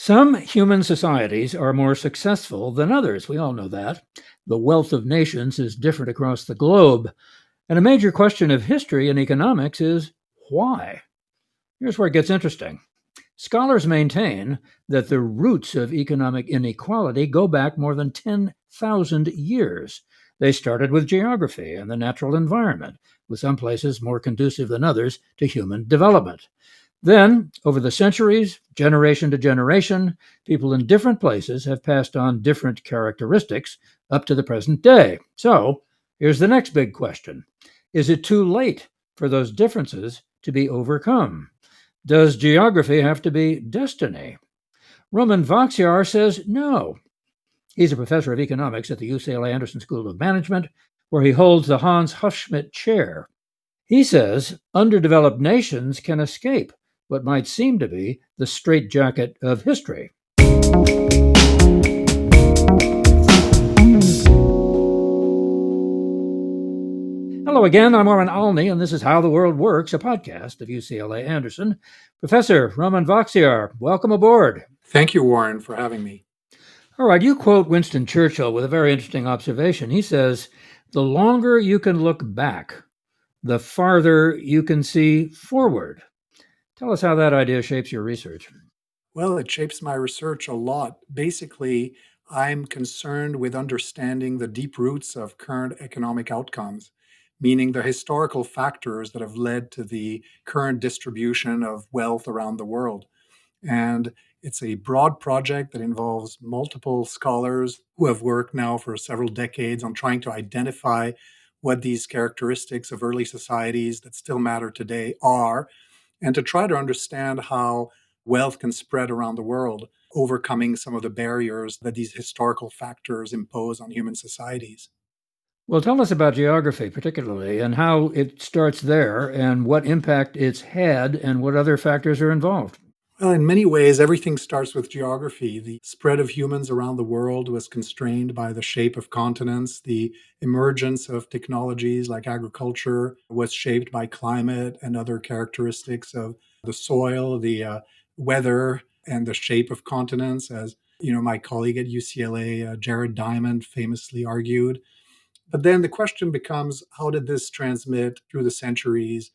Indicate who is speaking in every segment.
Speaker 1: Some human societies are more successful than others. We all know that. The wealth of nations is different across the globe. And a major question of history and economics is why? Here's where it gets interesting. Scholars maintain that the roots of economic inequality go back more than 10,000 years. They started with geography and the natural environment, with some places more conducive than others to human development. Then, over the centuries, generation to generation, people in different places have passed on different characteristics up to the present day. So, here's the next big question Is it too late for those differences to be overcome? Does geography have to be destiny? Romain Wacziarg says no. He's a professor of economics at the UCLA Anderson School of Management, where he holds the Hans Hufschmidt Chair. He says underdeveloped nations can escape what might seem to be the straitjacket of history. Hello again, I'm Warren Olney, and this is How the World Works, a podcast of UCLA Anderson. Professor Romain Wacziarg, welcome aboard.
Speaker 2: Thank you, Warren, for having me.
Speaker 1: All right, you quote Winston Churchill with a very interesting observation. He says, The longer you can look back, the farther you can see forward. Tell us how that idea shapes your research.
Speaker 2: Well, it shapes my research a lot. Basically, I'm concerned with understanding the deep roots of current economic outcomes, meaning the historical factors that have led to the current distribution of wealth around the world. And it's a broad project that involves multiple scholars who have worked now for several decades on trying to identify what these characteristics of early societies that still matter today are and to try to understand how wealth can spread around the world, overcoming some of the barriers that these historical factors impose on human societies.
Speaker 1: Well, tell us about geography, particularly, and how it starts there, and what impact it's had, and what other factors are involved.
Speaker 2: Well, in many ways, everything starts with geography. The spread of humans around the world was constrained by the shape of continents. The emergence of technologies like agriculture was shaped by climate and other characteristics of the soil, the uh, weather, and the shape of continents, as you know, my colleague at UCLA, uh, Jared Diamond, famously argued. But then the question becomes how did this transmit through the centuries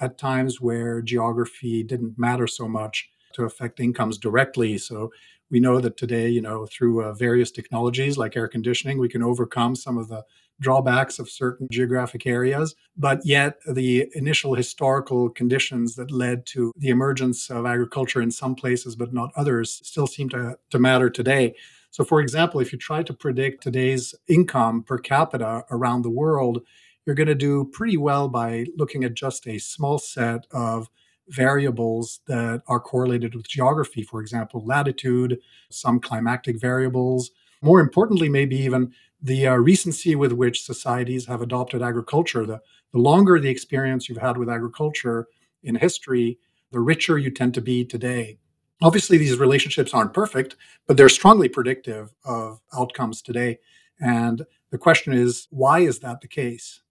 Speaker 2: at times where geography didn't matter so much? To affect incomes directly. So we know that today, you know, through uh, various technologies like air conditioning, we can overcome some of the drawbacks of certain geographic areas. But yet, the initial historical conditions that led to the emergence of agriculture in some places but not others still seem to, to matter today. So, for example, if you try to predict today's income per capita around the world, you're going to do pretty well by looking at just a small set of variables that are correlated with geography, for example, latitude, some climatic variables. More importantly, maybe even the uh, recency with which societies have adopted agriculture. The, the longer the experience you've had with agriculture in history, the richer you tend to be today. Obviously, these relationships aren't perfect, but they're strongly predictive of outcomes today. And the question is, why is that the case?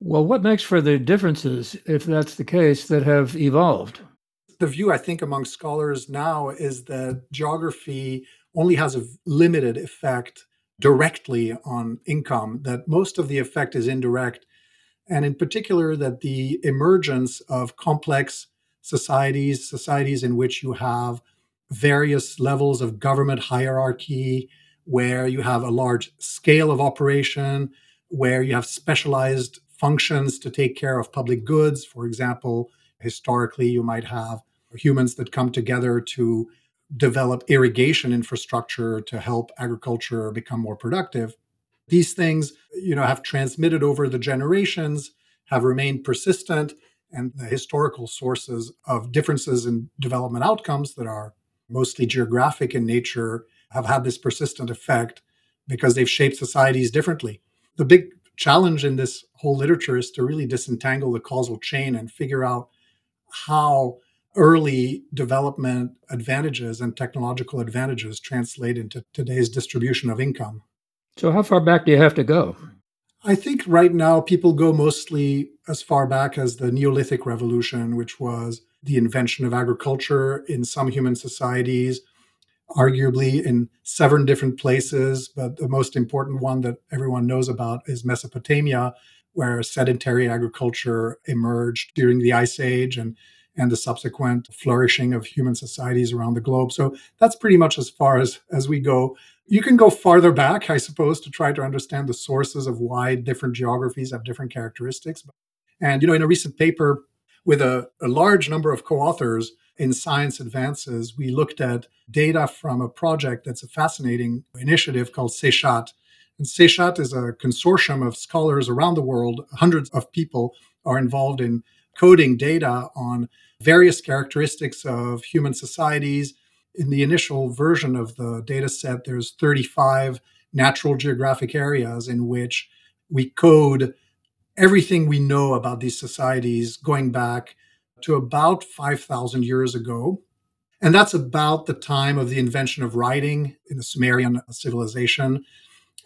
Speaker 1: Well, what makes for the differences, if that's the case, that have evolved?
Speaker 2: The view, I think, among scholars now is that geography only has a limited effect directly on income, that most of the effect is indirect. And in particular, that the emergence of complex societies, societies in which you have various levels of government hierarchy, where you have a large scale of operation, where you have specialized functions to take care of public goods. For example, historically, you might have humans that come together to develop irrigation infrastructure to help agriculture become more productive. These things, you know, have transmitted over the generations, have remained persistent, and the historical sources of differences in development outcomes that are mostly geographic in nature have had this persistent effect because they've shaped societies differently. The big challenge in this whole literature is to really disentangle the causal chain and figure out how early development advantages and technological advantages translate into today's distribution of income.
Speaker 1: So, how far back do you have to go?
Speaker 2: I think right now people go mostly as far back as the Neolithic Revolution, which was the invention of agriculture in some human societies, arguably in seven different places, but the most important one that everyone knows about is Mesopotamia, where sedentary agriculture emerged during the Ice Age and, and the subsequent flourishing of human societies around the globe. So that's pretty much as far as, as we go. You can go farther back, I suppose, to try to understand the sources of why different geographies have different characteristics. And, you know, in a recent paper with a, a large number of co authors, in Science Advances, we looked at data from a project that's a fascinating initiative called Seshat. And is a consortium of scholars around the world. Hundreds of people are involved in coding data on various characteristics of human societies. In the initial version of the data set, there's 35 natural geographic areas in which we code everything we know about these societies going back to about 5,000 years ago. And that's about the time of the invention of writing in the Sumerian civilization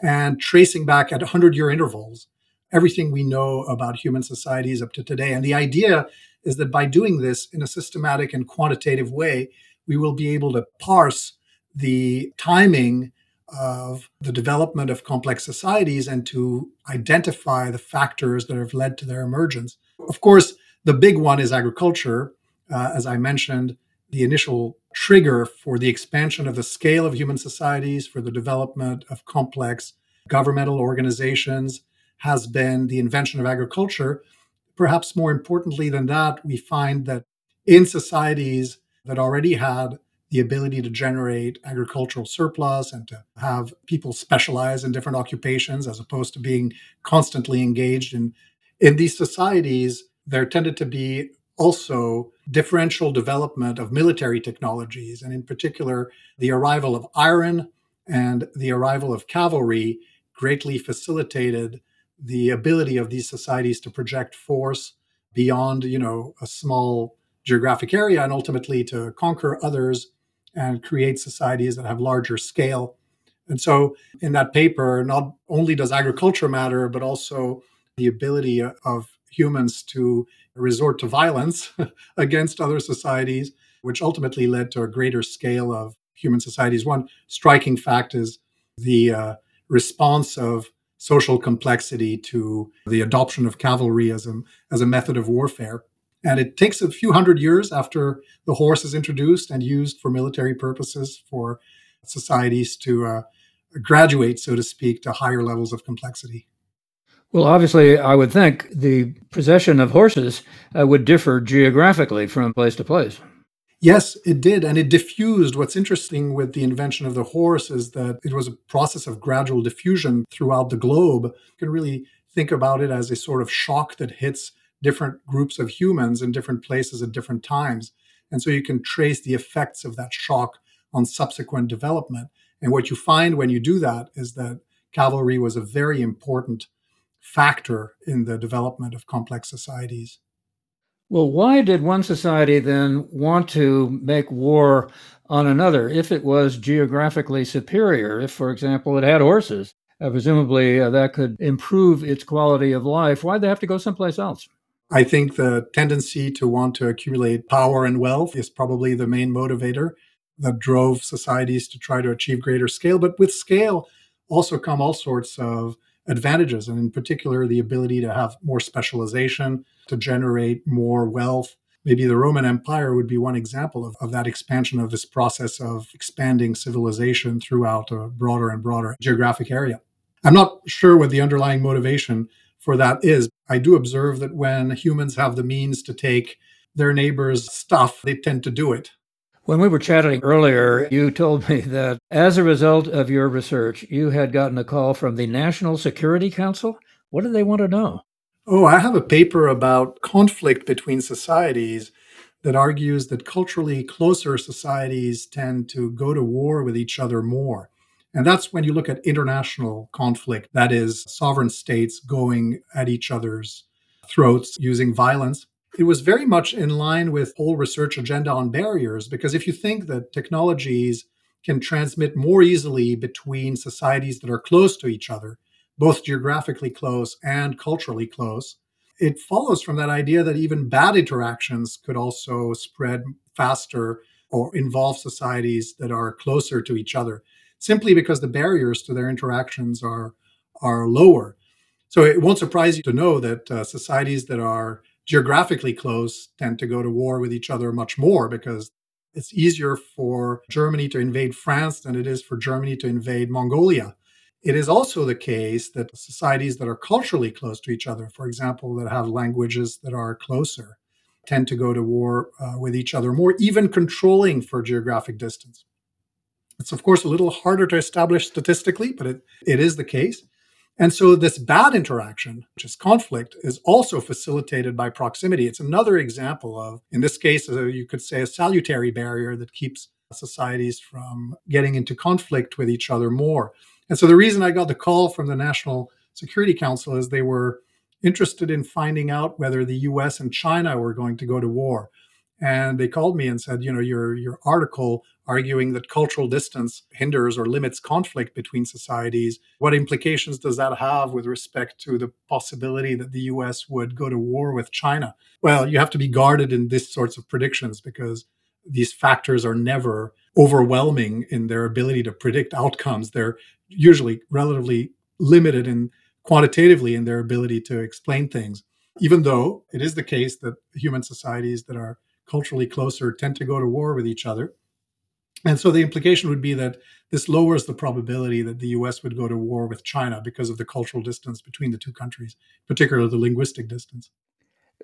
Speaker 2: and tracing back at 100 year intervals everything we know about human societies up to today. And the idea is that by doing this in a systematic and quantitative way, we will be able to parse the timing of the development of complex societies and to identify the factors that have led to their emergence. Of course, the big one is agriculture. Uh, as I mentioned, the initial trigger for the expansion of the scale of human societies, for the development of complex governmental organizations, has been the invention of agriculture. Perhaps more importantly than that, we find that in societies that already had the ability to generate agricultural surplus and to have people specialize in different occupations as opposed to being constantly engaged in in these societies there tended to be also differential development of military technologies, and in particular, the arrival of iron and the arrival of cavalry greatly facilitated the ability of these societies to project force beyond, you know, a small geographic area and ultimately to conquer others and create societies that have larger scale. And so, in that paper, not only does agriculture matter, but also the ability of humans to resort to violence against other societies, which ultimately led to a greater scale of human societies. One striking fact is the uh, response of social complexity to the adoption of cavalry as a, as a method of warfare. And it takes a few hundred years after the horse is introduced and used for military purposes for societies to uh, graduate, so to speak, to higher levels of complexity.
Speaker 1: Well, obviously, I would think the possession of horses uh, would differ geographically from place to place.
Speaker 2: Yes, it did. And it diffused. What's interesting with the invention of the horse is that it was a process of gradual diffusion throughout the globe. You can really think about it as a sort of shock that hits different groups of humans in different places at different times. And so you can trace the effects of that shock on subsequent development. And what you find when you do that is that cavalry was a very important factor in the development of complex societies.
Speaker 1: Well, why did one society then want to make war on another if it was geographically superior? If, for example, it had horses, uh, presumably uh, that could improve its quality of life. Why'd they have to go someplace else?
Speaker 2: I think the tendency to want to accumulate power and wealth is probably the main motivator that drove societies to try to achieve greater scale. But with scale also come all sorts of advantages, and in particular, the ability to have more specialization, to generate more wealth. Maybe the Roman Empire would be one example of, of that expansion of this process of expanding civilization throughout a broader and broader geographic area. I'm not sure what the underlying motivation for that is. I do observe that when humans have the means to take their neighbors' stuff, they tend to do it.
Speaker 1: When we were chatting earlier, you told me that as a result of your research, you had gotten a call from the National Security Council. What did they want to know?
Speaker 2: Oh, I have a paper about conflict between societies that argues that culturally closer societies tend to go to war with each other more. And that's when you look at international conflict, that is, sovereign states going at each other's throats using violence it was very much in line with whole research agenda on barriers because if you think that technologies can transmit more easily between societies that are close to each other both geographically close and culturally close it follows from that idea that even bad interactions could also spread faster or involve societies that are closer to each other simply because the barriers to their interactions are are lower. So it won't surprise you to know that uh, societies that are geographically close tend to go to war with each other much more because it's easier for Germany to invade France than it is for Germany to invade Mongolia. It is also the case that societies that are culturally close to each other, for example, that have languages that are closer, tend to go to war uh, with each other more, even controlling for geographic distance. It's, of course, a little harder to establish statistically, but it, it is the case. And so, this bad interaction, which is conflict, is also facilitated by proximity. It's another example of, in this case, uh, you could say a salutary barrier that keeps societies from getting into conflict with each other more. And so, the reason I got the call from the National Security Council is they were interested in finding out whether the US and China were going to go to war. And they called me and said, you know, your your article arguing that cultural distance hinders or limits conflict between societies. What implications does that have with respect to the possibility that the US would go to war with China? Well, you have to be guarded in these sorts of predictions because these factors are never overwhelming in their ability to predict outcomes. They're usually relatively limited in quantitatively in their ability to explain things. Even though it is the case that human societies that are culturally closer tend to go to war with each other, and so the implication would be that this lowers the probability that the US would go to war with China because of the cultural distance between the two countries, particularly the linguistic distance.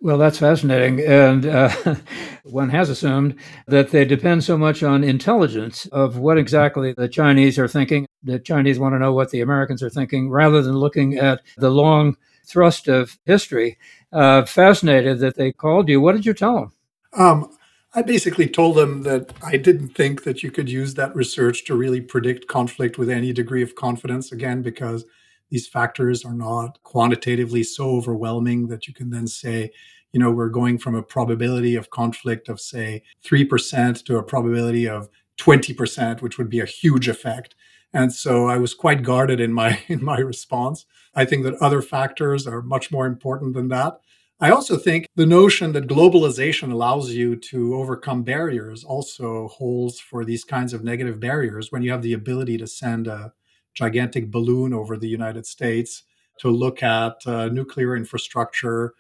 Speaker 1: Well, that's fascinating. And uh, one has assumed that they depend so much on intelligence of what exactly the Chinese are thinking. The Chinese want to know what the Americans are thinking rather than looking at the long thrust of history. Uh, fascinated that they called you. What did you tell them?
Speaker 2: Um, I basically told them that I didn't think that you could use that research to really predict conflict with any degree of confidence, again, because these factors are not quantitatively so overwhelming that you can then say, you know, we're going from a probability of conflict of, say, 3% to a probability of 20%, which would be a huge effect. And so I was quite guarded in my in my response. I think that other factors are much more important than that. I also think the notion that globalization allows you to overcome barriers also holds for these kinds of negative barriers when you have the ability to send a gigantic balloon over the United States to look at uh, nuclear infrastructure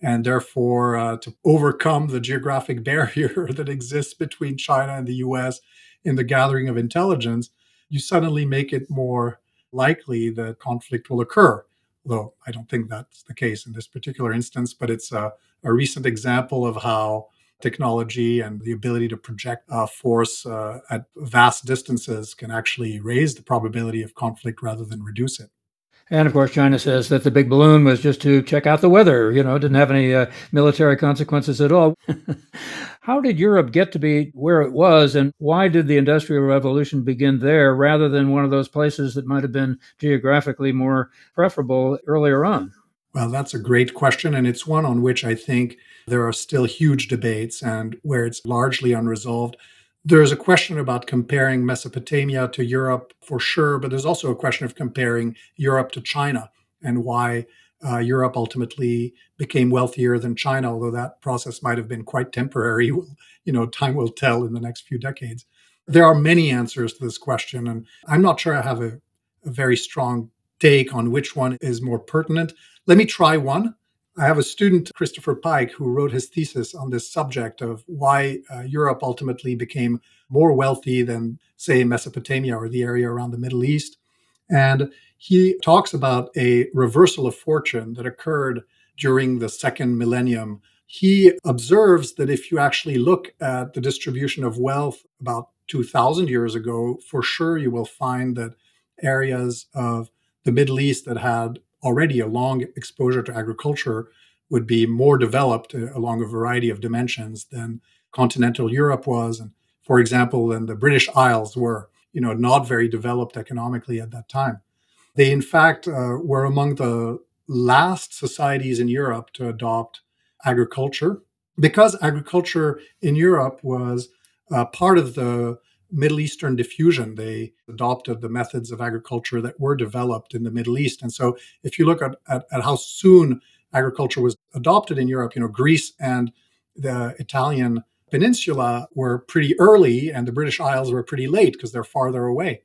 Speaker 2: and therefore uh, to overcome the geographic barrier that exists between China and the US in the gathering of intelligence, you suddenly make it more likely that conflict will occur though I don't think that's the case in this particular instance, but it's a, a recent example of how technology and the ability to project force uh, at vast distances can actually raise the probability of conflict rather than reduce it.
Speaker 1: And of course, China says that the big balloon was just to check out the weather, you know, didn't have any uh, military consequences at all. How did Europe get to be where it was, and why did the Industrial Revolution begin there rather than one of those places that might have been geographically more preferable earlier on?
Speaker 2: Well, that's a great question, and it's one on which I think there are still huge debates and where it's largely unresolved. There's a question about comparing Mesopotamia to Europe for sure, but there's also a question of comparing Europe to China and why uh, Europe ultimately became wealthier than China, although that process might have been quite temporary. You know, time will tell in the next few decades. There are many answers to this question, and I'm not sure I have a, a very strong take on which one is more pertinent. Let me try one. I have a student, Christopher Pike, who wrote his thesis on this subject of why uh, Europe ultimately became more wealthy than, say, Mesopotamia or the area around the Middle East. And he talks about a reversal of fortune that occurred during the second millennium. He observes that if you actually look at the distribution of wealth about 2,000 years ago, for sure you will find that areas of the Middle East that had already a long exposure to agriculture would be more developed uh, along a variety of dimensions than continental Europe was, and for example, than the British Isles were. You know, not very developed economically at that time. They, in fact, uh, were among the last societies in Europe to adopt agriculture because agriculture in Europe was uh, part of the Middle Eastern diffusion. They adopted the methods of agriculture that were developed in the Middle East. And so if you look at, at, at how soon agriculture was adopted in Europe, you know, Greece and the Italian Peninsula were pretty early and the British Isles were pretty late because they're farther away.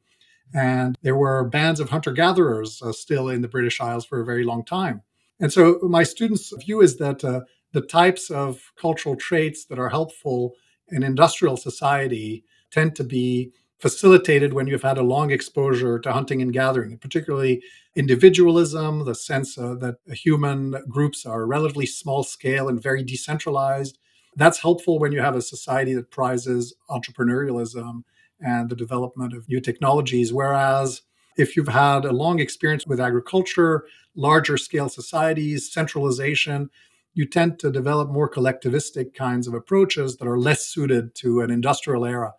Speaker 2: And there were bands of hunter gatherers uh, still in the British Isles for a very long time. And so my students' view is that uh, the types of cultural traits that are helpful in industrial society tend to be facilitated when you've had a long exposure to hunting and gathering, particularly individualism, the sense uh, that human groups are relatively small scale and very decentralized. That's helpful when you have a society that prizes entrepreneurialism and the development of new technologies. Whereas if you've had a long experience with agriculture, larger scale societies, centralization, you tend to develop more collectivistic kinds of approaches that are less suited to an industrial era.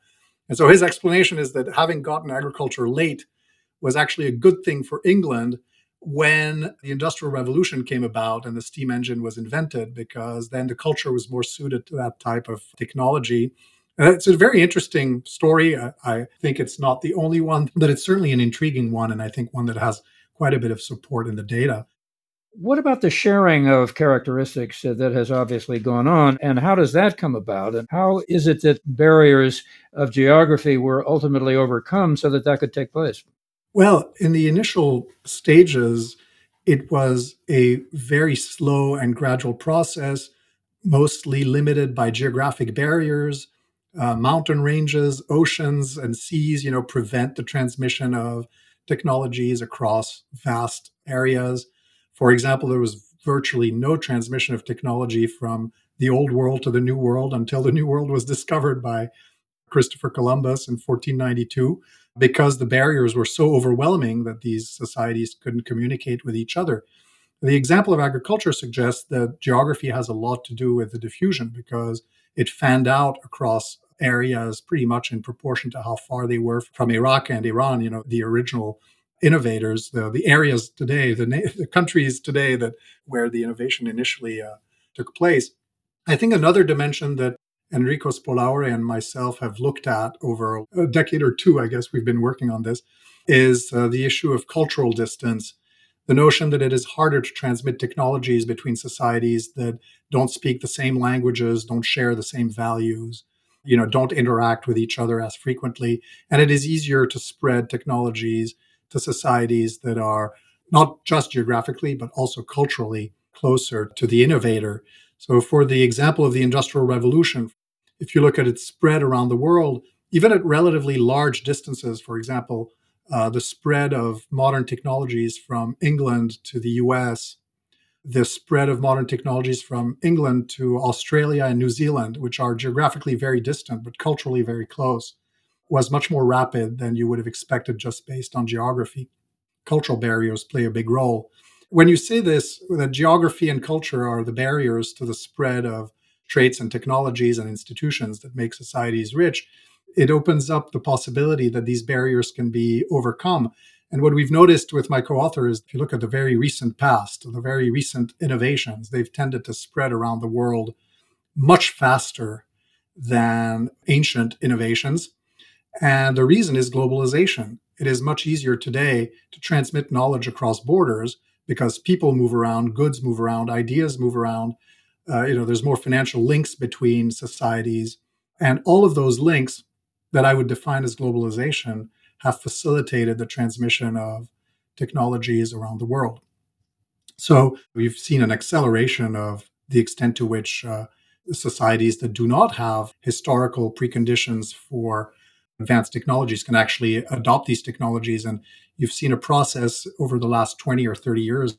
Speaker 2: And so his explanation is that having gotten agriculture late was actually a good thing for England when the Industrial Revolution came about and the steam engine was invented, because then the culture was more suited to that type of technology. And it's a very interesting story. I, I think it's not the only one, but it's certainly an intriguing one, and I think one that has quite a bit of support in the data.
Speaker 1: What about the sharing of characteristics that has obviously gone on, and how does that come about? And how is it that barriers of geography were ultimately overcome so that that could take place?
Speaker 2: Well, in the initial stages, it was a very slow and gradual process, mostly limited by geographic barriers. Uh, mountain ranges, oceans, and seas, you know, prevent the transmission of technologies across vast areas. For example, there was virtually no transmission of technology from the old world to the new world until the new world was discovered by Christopher Columbus in 1492 because the barriers were so overwhelming that these societies couldn't communicate with each other. The example of agriculture suggests that geography has a lot to do with the diffusion because it fanned out across areas pretty much in proportion to how far they were from Iraq and Iran, you know, the original innovators, the, the areas today, the, na- the countries today that where the innovation initially uh, took place. I think another dimension that Enrico Spolaore and myself have looked at over a decade or two, I guess we've been working on this, is uh, the issue of cultural distance. The notion that it is harder to transmit technologies between societies that don't speak the same languages, don't share the same values, you know, don't interact with each other as frequently. And it is easier to spread technologies to societies that are not just geographically, but also culturally closer to the innovator. So, for the example of the Industrial Revolution, if you look at its spread around the world, even at relatively large distances, for example, uh, the spread of modern technologies from England to the US, the spread of modern technologies from England to Australia and New Zealand, which are geographically very distant but culturally very close, was much more rapid than you would have expected just based on geography. Cultural barriers play a big role. When you say this, that geography and culture are the barriers to the spread of traits and technologies and institutions that make societies rich, it opens up the possibility that these barriers can be overcome. And what we've noticed with my co author is if you look at the very recent past, the very recent innovations, they've tended to spread around the world much faster than ancient innovations. And the reason is globalization. It is much easier today to transmit knowledge across borders because people move around, goods move around, ideas move around. Uh, you know, there's more financial links between societies, and all of those links that I would define as globalization have facilitated the transmission of technologies around the world. So we've seen an acceleration of the extent to which uh, societies that do not have historical preconditions for advanced technologies can actually adopt these technologies. And you've seen a process over the last 20 or 30 years,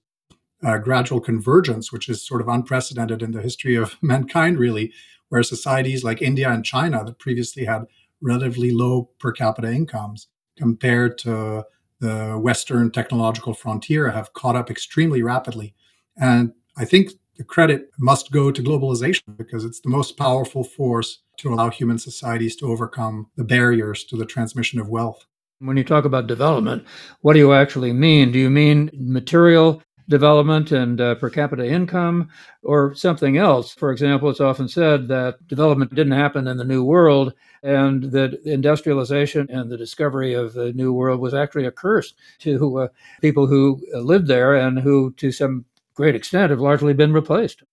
Speaker 2: uh, gradual convergence, which is sort of unprecedented in the history of mankind, really, where societies like India and China that previously had relatively low per capita incomes compared to the Western technological frontier have caught up extremely rapidly. And I think the credit must go to globalization because it's the most powerful force to allow human societies to overcome the barriers to the transmission of wealth.
Speaker 1: When you talk about development, what do you actually mean? Do you mean material development and uh, per capita income or something else? For example, it's often said that development didn't happen in the New World and that industrialization and the discovery of the New World was actually a curse to uh, people who lived there and who, to some great extent, have largely been replaced.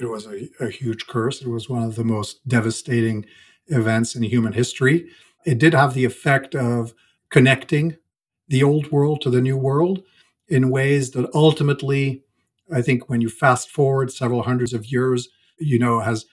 Speaker 2: It was a, a huge curse. It was one of the most devastating events in human history. It did have the effect of connecting the old world to the new world in ways that ultimately, I think, when you fast forward several hundreds of years, you know, has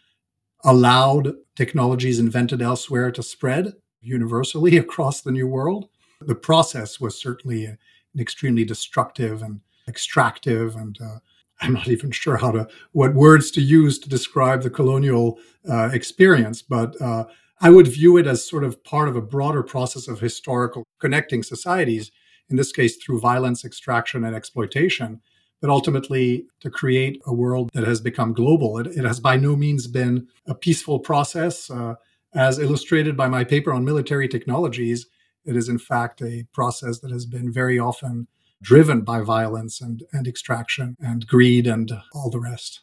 Speaker 2: allowed technologies invented elsewhere to spread universally across the new world. The process was certainly an extremely destructive and extractive and uh, I'm not even sure how to what words to use to describe the colonial uh, experience, but uh, I would view it as sort of part of a broader process of historical connecting societies. In this case, through violence, extraction, and exploitation, but ultimately to create a world that has become global. It, it has by no means been a peaceful process, uh, as illustrated by my paper on military technologies. It is, in fact, a process that has been very often driven by violence and, and extraction and greed and all the rest.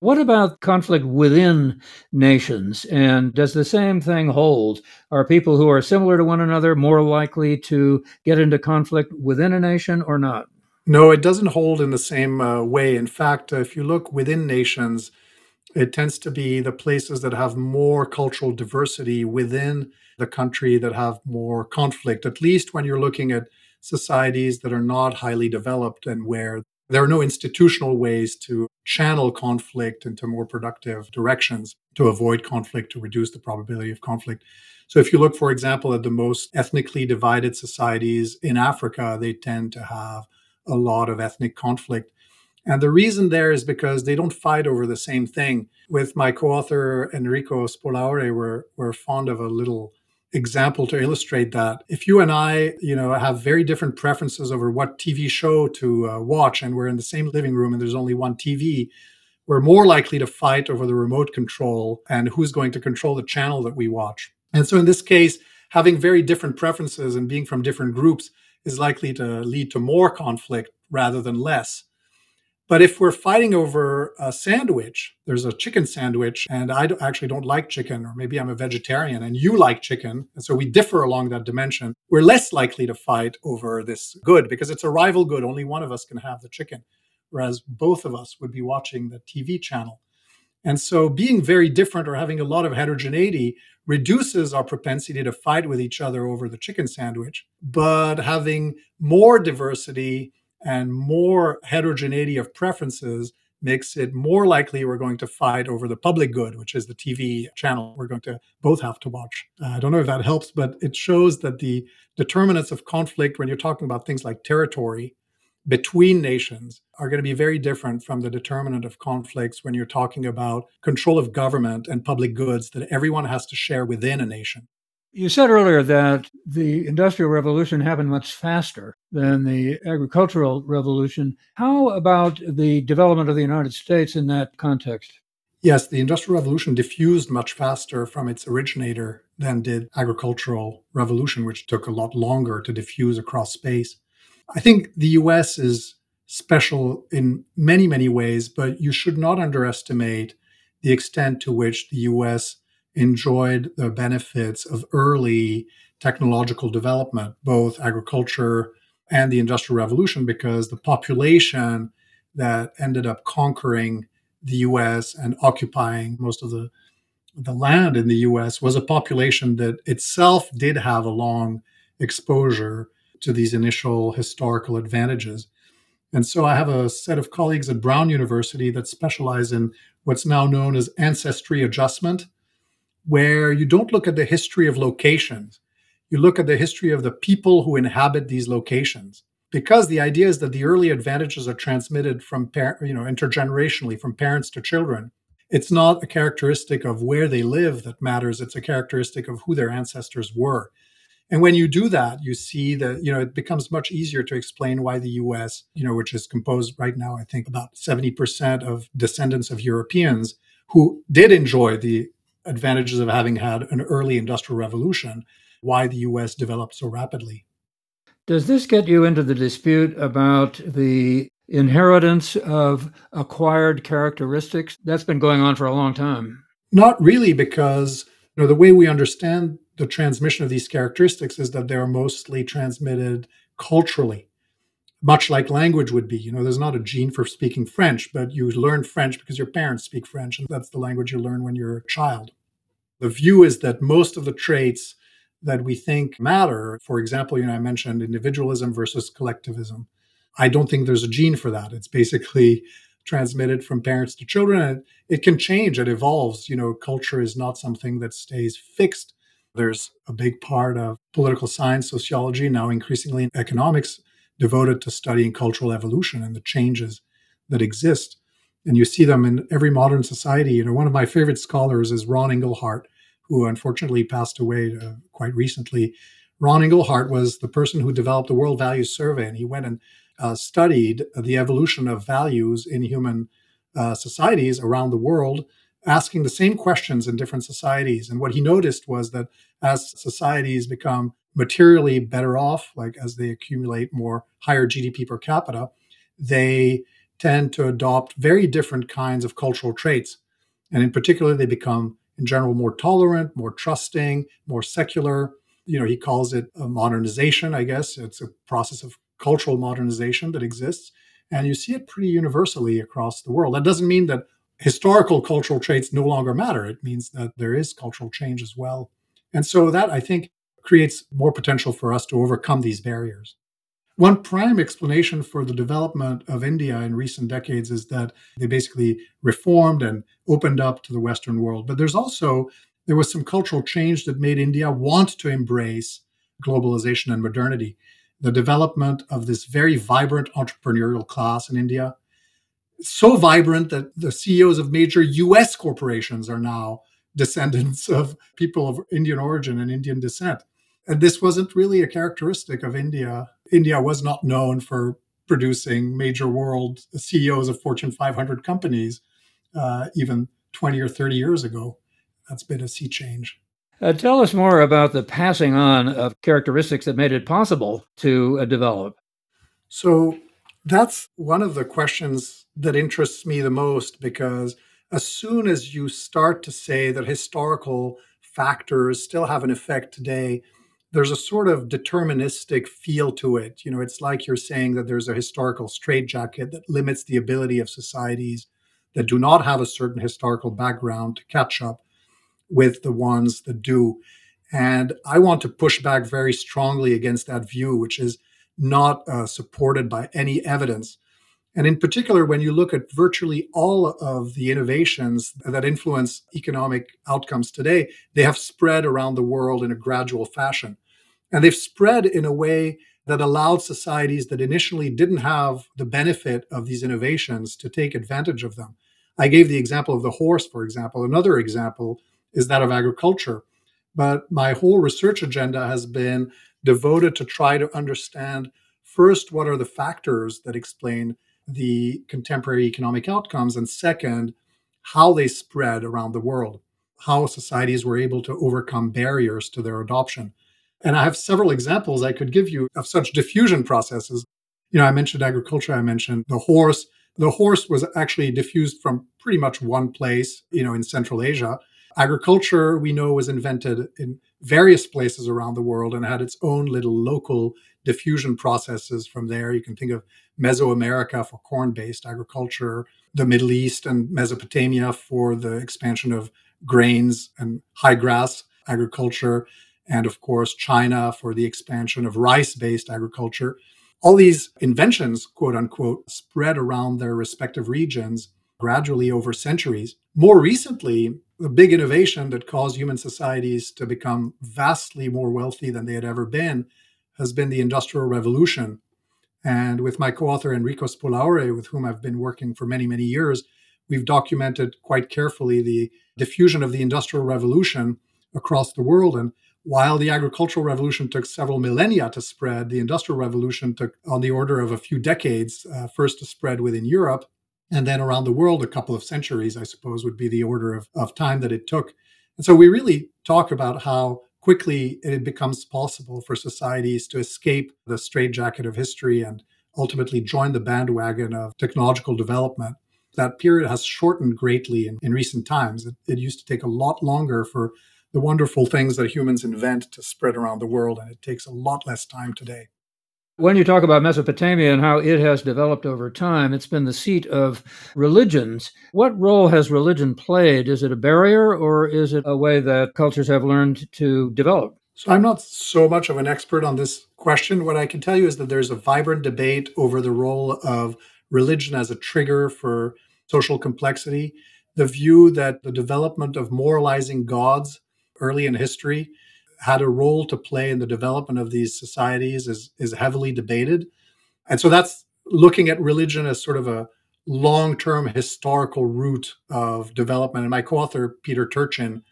Speaker 1: What about conflict within nations? And does the same thing hold? Are people who are similar to one another more likely to get into conflict within a nation or not?
Speaker 2: No, it doesn't hold in the same uh, way. In fact, uh, if you look within nations, it tends to be the places that have more cultural diversity within the country that have more conflict, at least when you're looking at societies that are not highly developed and where there are no institutional ways to channel conflict into more productive directions to avoid conflict, to reduce the probability of conflict. So, if you look, for example, at the most ethnically divided societies in Africa, they tend to have a lot of ethnic conflict. And the reason there is because they don't fight over the same thing. With my co author, Enrico Spolaore, we're, we're fond of a little example to illustrate that. If you and I, you know, have very different preferences over what TV show to uh, watch, and we're in the same living room and there's only one TV, we're more likely to fight over the remote control and who's going to control the channel that we watch. And so in this case, having very different preferences and being from different groups is likely to lead to more conflict rather than less. But if we're fighting over a sandwich, there's a chicken sandwich, and I actually don't like chicken, or maybe I'm a vegetarian and you like chicken, and so we differ along that dimension, we're less likely to fight over this good because it's a rival good. Only one of us can have the chicken, whereas both of us would be watching the TV channel. And so being very different or having a lot of heterogeneity reduces our propensity to fight with each other over the chicken sandwich. But having more diversity and more heterogeneity of preferences makes it more likely we're going to fight over the public good, which is the TV channel we're going to both have to watch. Uh, I don't know if that helps, but it shows that the determinants of conflict, when you're talking about things like territory between nations, are going to be very different from the determinant of conflicts when you're talking about control of government and public goods that everyone has to share within a nation.
Speaker 1: You said earlier that the Industrial Revolution happened much faster than the agricultural revolution. How about the development of the United States in that context?
Speaker 2: Yes, the Industrial Revolution diffused much faster from its originator than did agricultural revolution, which took a lot longer to diffuse across space. I think the US is special in many, many ways, but you should not underestimate the extent to which the US enjoyed the benefits of early technological development, both agriculture and the Industrial Revolution, because the population that ended up conquering the US and occupying most of the, the land in the US was a population that itself did have a long exposure to these initial historical advantages. And so I have a set of colleagues at Brown University that specialize in what's now known as ancestry adjustment where you don't look at the history of locations, you look at the history of the people who inhabit these locations. Because the idea is that the early advantages are transmitted from, par- you know, intergenerationally from parents to children. It's not a characteristic of where they live that matters. It's a characteristic of who their ancestors were. And when you do that, you see that, you know, it becomes much easier to explain why the US, you know, which is composed right now, I think about 70% of descendants of Europeans who did enjoy the advantages of having had an early industrial revolution, why the US developed so rapidly.
Speaker 1: Does this get you into the dispute about the inheritance of acquired characteristics? That's been going on for a long time.
Speaker 2: Not really, because you know, the way we understand the transmission of these characteristics is that they are mostly transmitted culturally. Much like language would be. You know, there's not a gene for speaking French, but you learn French because your parents speak French, and that's the language you learn when you're a child. The view is that most of the traits that we think matter, for example, you know, I mentioned individualism versus collectivism. I don't think there's a gene for that. It's basically transmitted from parents to children. And it can change, it evolves. You know, culture is not something that stays fixed. There's a big part of political science, sociology, now increasingly economics devoted to studying cultural evolution and the changes that exist. And you see them in every modern society. You know, one of my favorite scholars is Ron Inglehart, who unfortunately passed away uh, quite recently. Ron Inglehart was the person who developed the World Values Survey, and he went and uh, studied the evolution of values in human uh, societies around the world, asking the same questions in different societies. And what he noticed was that as societies become materially better off, like as they accumulate more higher GDP per capita, they tend to adopt very different kinds of cultural traits. And in particular, they become, in general, more tolerant, more trusting, more secular. You know, he calls it a modernization, I guess. It's a process of cultural modernization that exists. And you see it pretty universally across the world. That doesn't mean that historical cultural traits no longer matter. It means that there is cultural change as well. And so that, I think, creates more potential for us to overcome these barriers. One prime explanation for the development of India in recent decades is that they basically reformed and opened up to the Western world. But there's also there was some cultural change that made India want to embrace globalization and modernity. The development of this very vibrant entrepreneurial class in India, so vibrant that the CEOs of major US corporations are now descendants of people of Indian origin and Indian descent. And this wasn't really a characteristic of India. India was not known for producing major world CEOs of Fortune 500 companies, uh, even 20 or 30 years ago. That's been a sea change.
Speaker 1: Uh, tell us more about the passing on of characteristics that made it possible to uh, develop.
Speaker 2: So, that's one of the questions that interests me the most because as soon as you start to say that historical factors still have an effect today, there's a sort of deterministic feel to it. You know, it's like you're saying that there's a historical straitjacket that limits the ability of societies that do not have a certain historical background to catch up with the ones that do. And I want to push back very strongly against that view, which is not uh, supported by any evidence. And in particular, when you look at virtually all of the innovations that influence economic outcomes today, they have spread around the world in a gradual fashion. And they've spread in a way that allowed societies that initially didn't have the benefit of these innovations to take advantage of them. I gave the example of the horse, for example. Another example is that of agriculture. But my whole research agenda has been devoted to try to understand first what are the factors that explain the contemporary economic outcomes, and second, how they spread around the world, how societies were able to overcome barriers to their adoption. And I have several examples I could give you of such diffusion processes. You know, I mentioned agriculture, I mentioned the horse. The horse was actually diffused from pretty much one place, you know, in Central Asia. Agriculture, we know, was invented in various places around the world and had its own little local diffusion processes from there. You can think of Mesoamerica for corn based agriculture, the Middle East and Mesopotamia for the expansion of grains and high grass agriculture, and of course, China for the expansion of rice based agriculture. All these inventions, quote unquote, spread around their respective regions gradually over centuries. More recently, the big innovation that caused human societies to become vastly more wealthy than they had ever been has been the Industrial Revolution. And with my co author Enrico Spolaore, with whom I've been working for many, many years, we've documented quite carefully the diffusion of the Industrial Revolution across the world. And while the agricultural revolution took several millennia to spread, the industrial revolution took on the order of a few decades, uh, first to spread within Europe, and then around the world, a couple of centuries, I suppose, would be the order of, of time that it took. And so we really talk about how quickly it becomes possible for societies to escape the straitjacket of history and ultimately join the bandwagon of technological development. That period has shortened greatly in, in recent times. It, it used to take a lot longer for the wonderful things that humans invent to spread around the world, and it takes a lot less time today.
Speaker 1: When you talk about Mesopotamia and how it has developed over time, it's been the seat of religions. What role has religion played? Is it a barrier or is it a way that cultures have learned to develop?
Speaker 2: So, I'm not so much of an expert on this question. What I can tell you is that there's a vibrant debate over the role of religion as a trigger for social complexity. The view that the development of moralizing gods early in history had a role to play in the development of these societies is, is heavily debated. And so that's looking at religion as sort of a long term historical root of development. And my co author, Peter Turchin,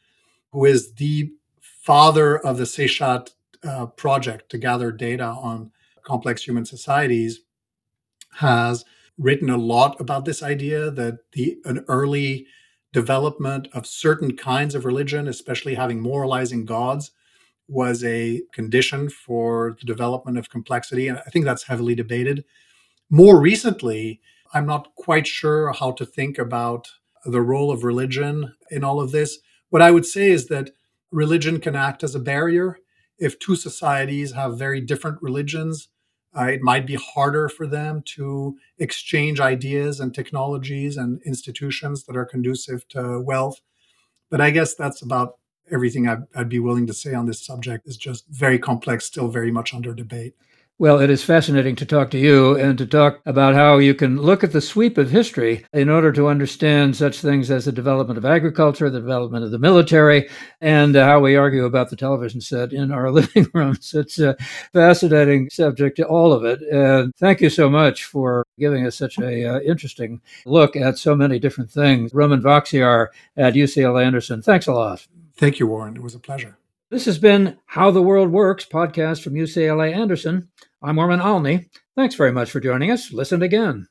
Speaker 2: who is the father of the Seshat uh, project to gather data on complex human societies, has written a lot about this idea that the an early development of certain kinds of religion, especially having moralizing gods, was a condition for the development of complexity. And I think that's heavily debated. More recently, I'm not quite sure how to think about the role of religion in all of this. What I would say is that religion can act as a barrier. If two societies have very different religions, uh, it might be harder for them to exchange ideas and technologies and institutions that are conducive to wealth. But I guess that's about everything I'd, I'd be willing to say on this subject is just very complex, still very much under debate.
Speaker 1: Well, it is fascinating to talk to you and to talk about how you can look at the sweep of history in order to understand such things as the development of agriculture, the development of the military, and how we argue about the television set in our living rooms. It's a fascinating subject to all of it. And thank you so much for giving us such a uh, interesting look at so many different things. Romain Wacziarg at UCLA Anderson. Thanks a lot.
Speaker 2: Thank you, Warren. It was a pleasure.
Speaker 1: This has been How the World Works podcast from UCLA Anderson. I'm Norman Alney. Thanks very much for joining us. Listen again.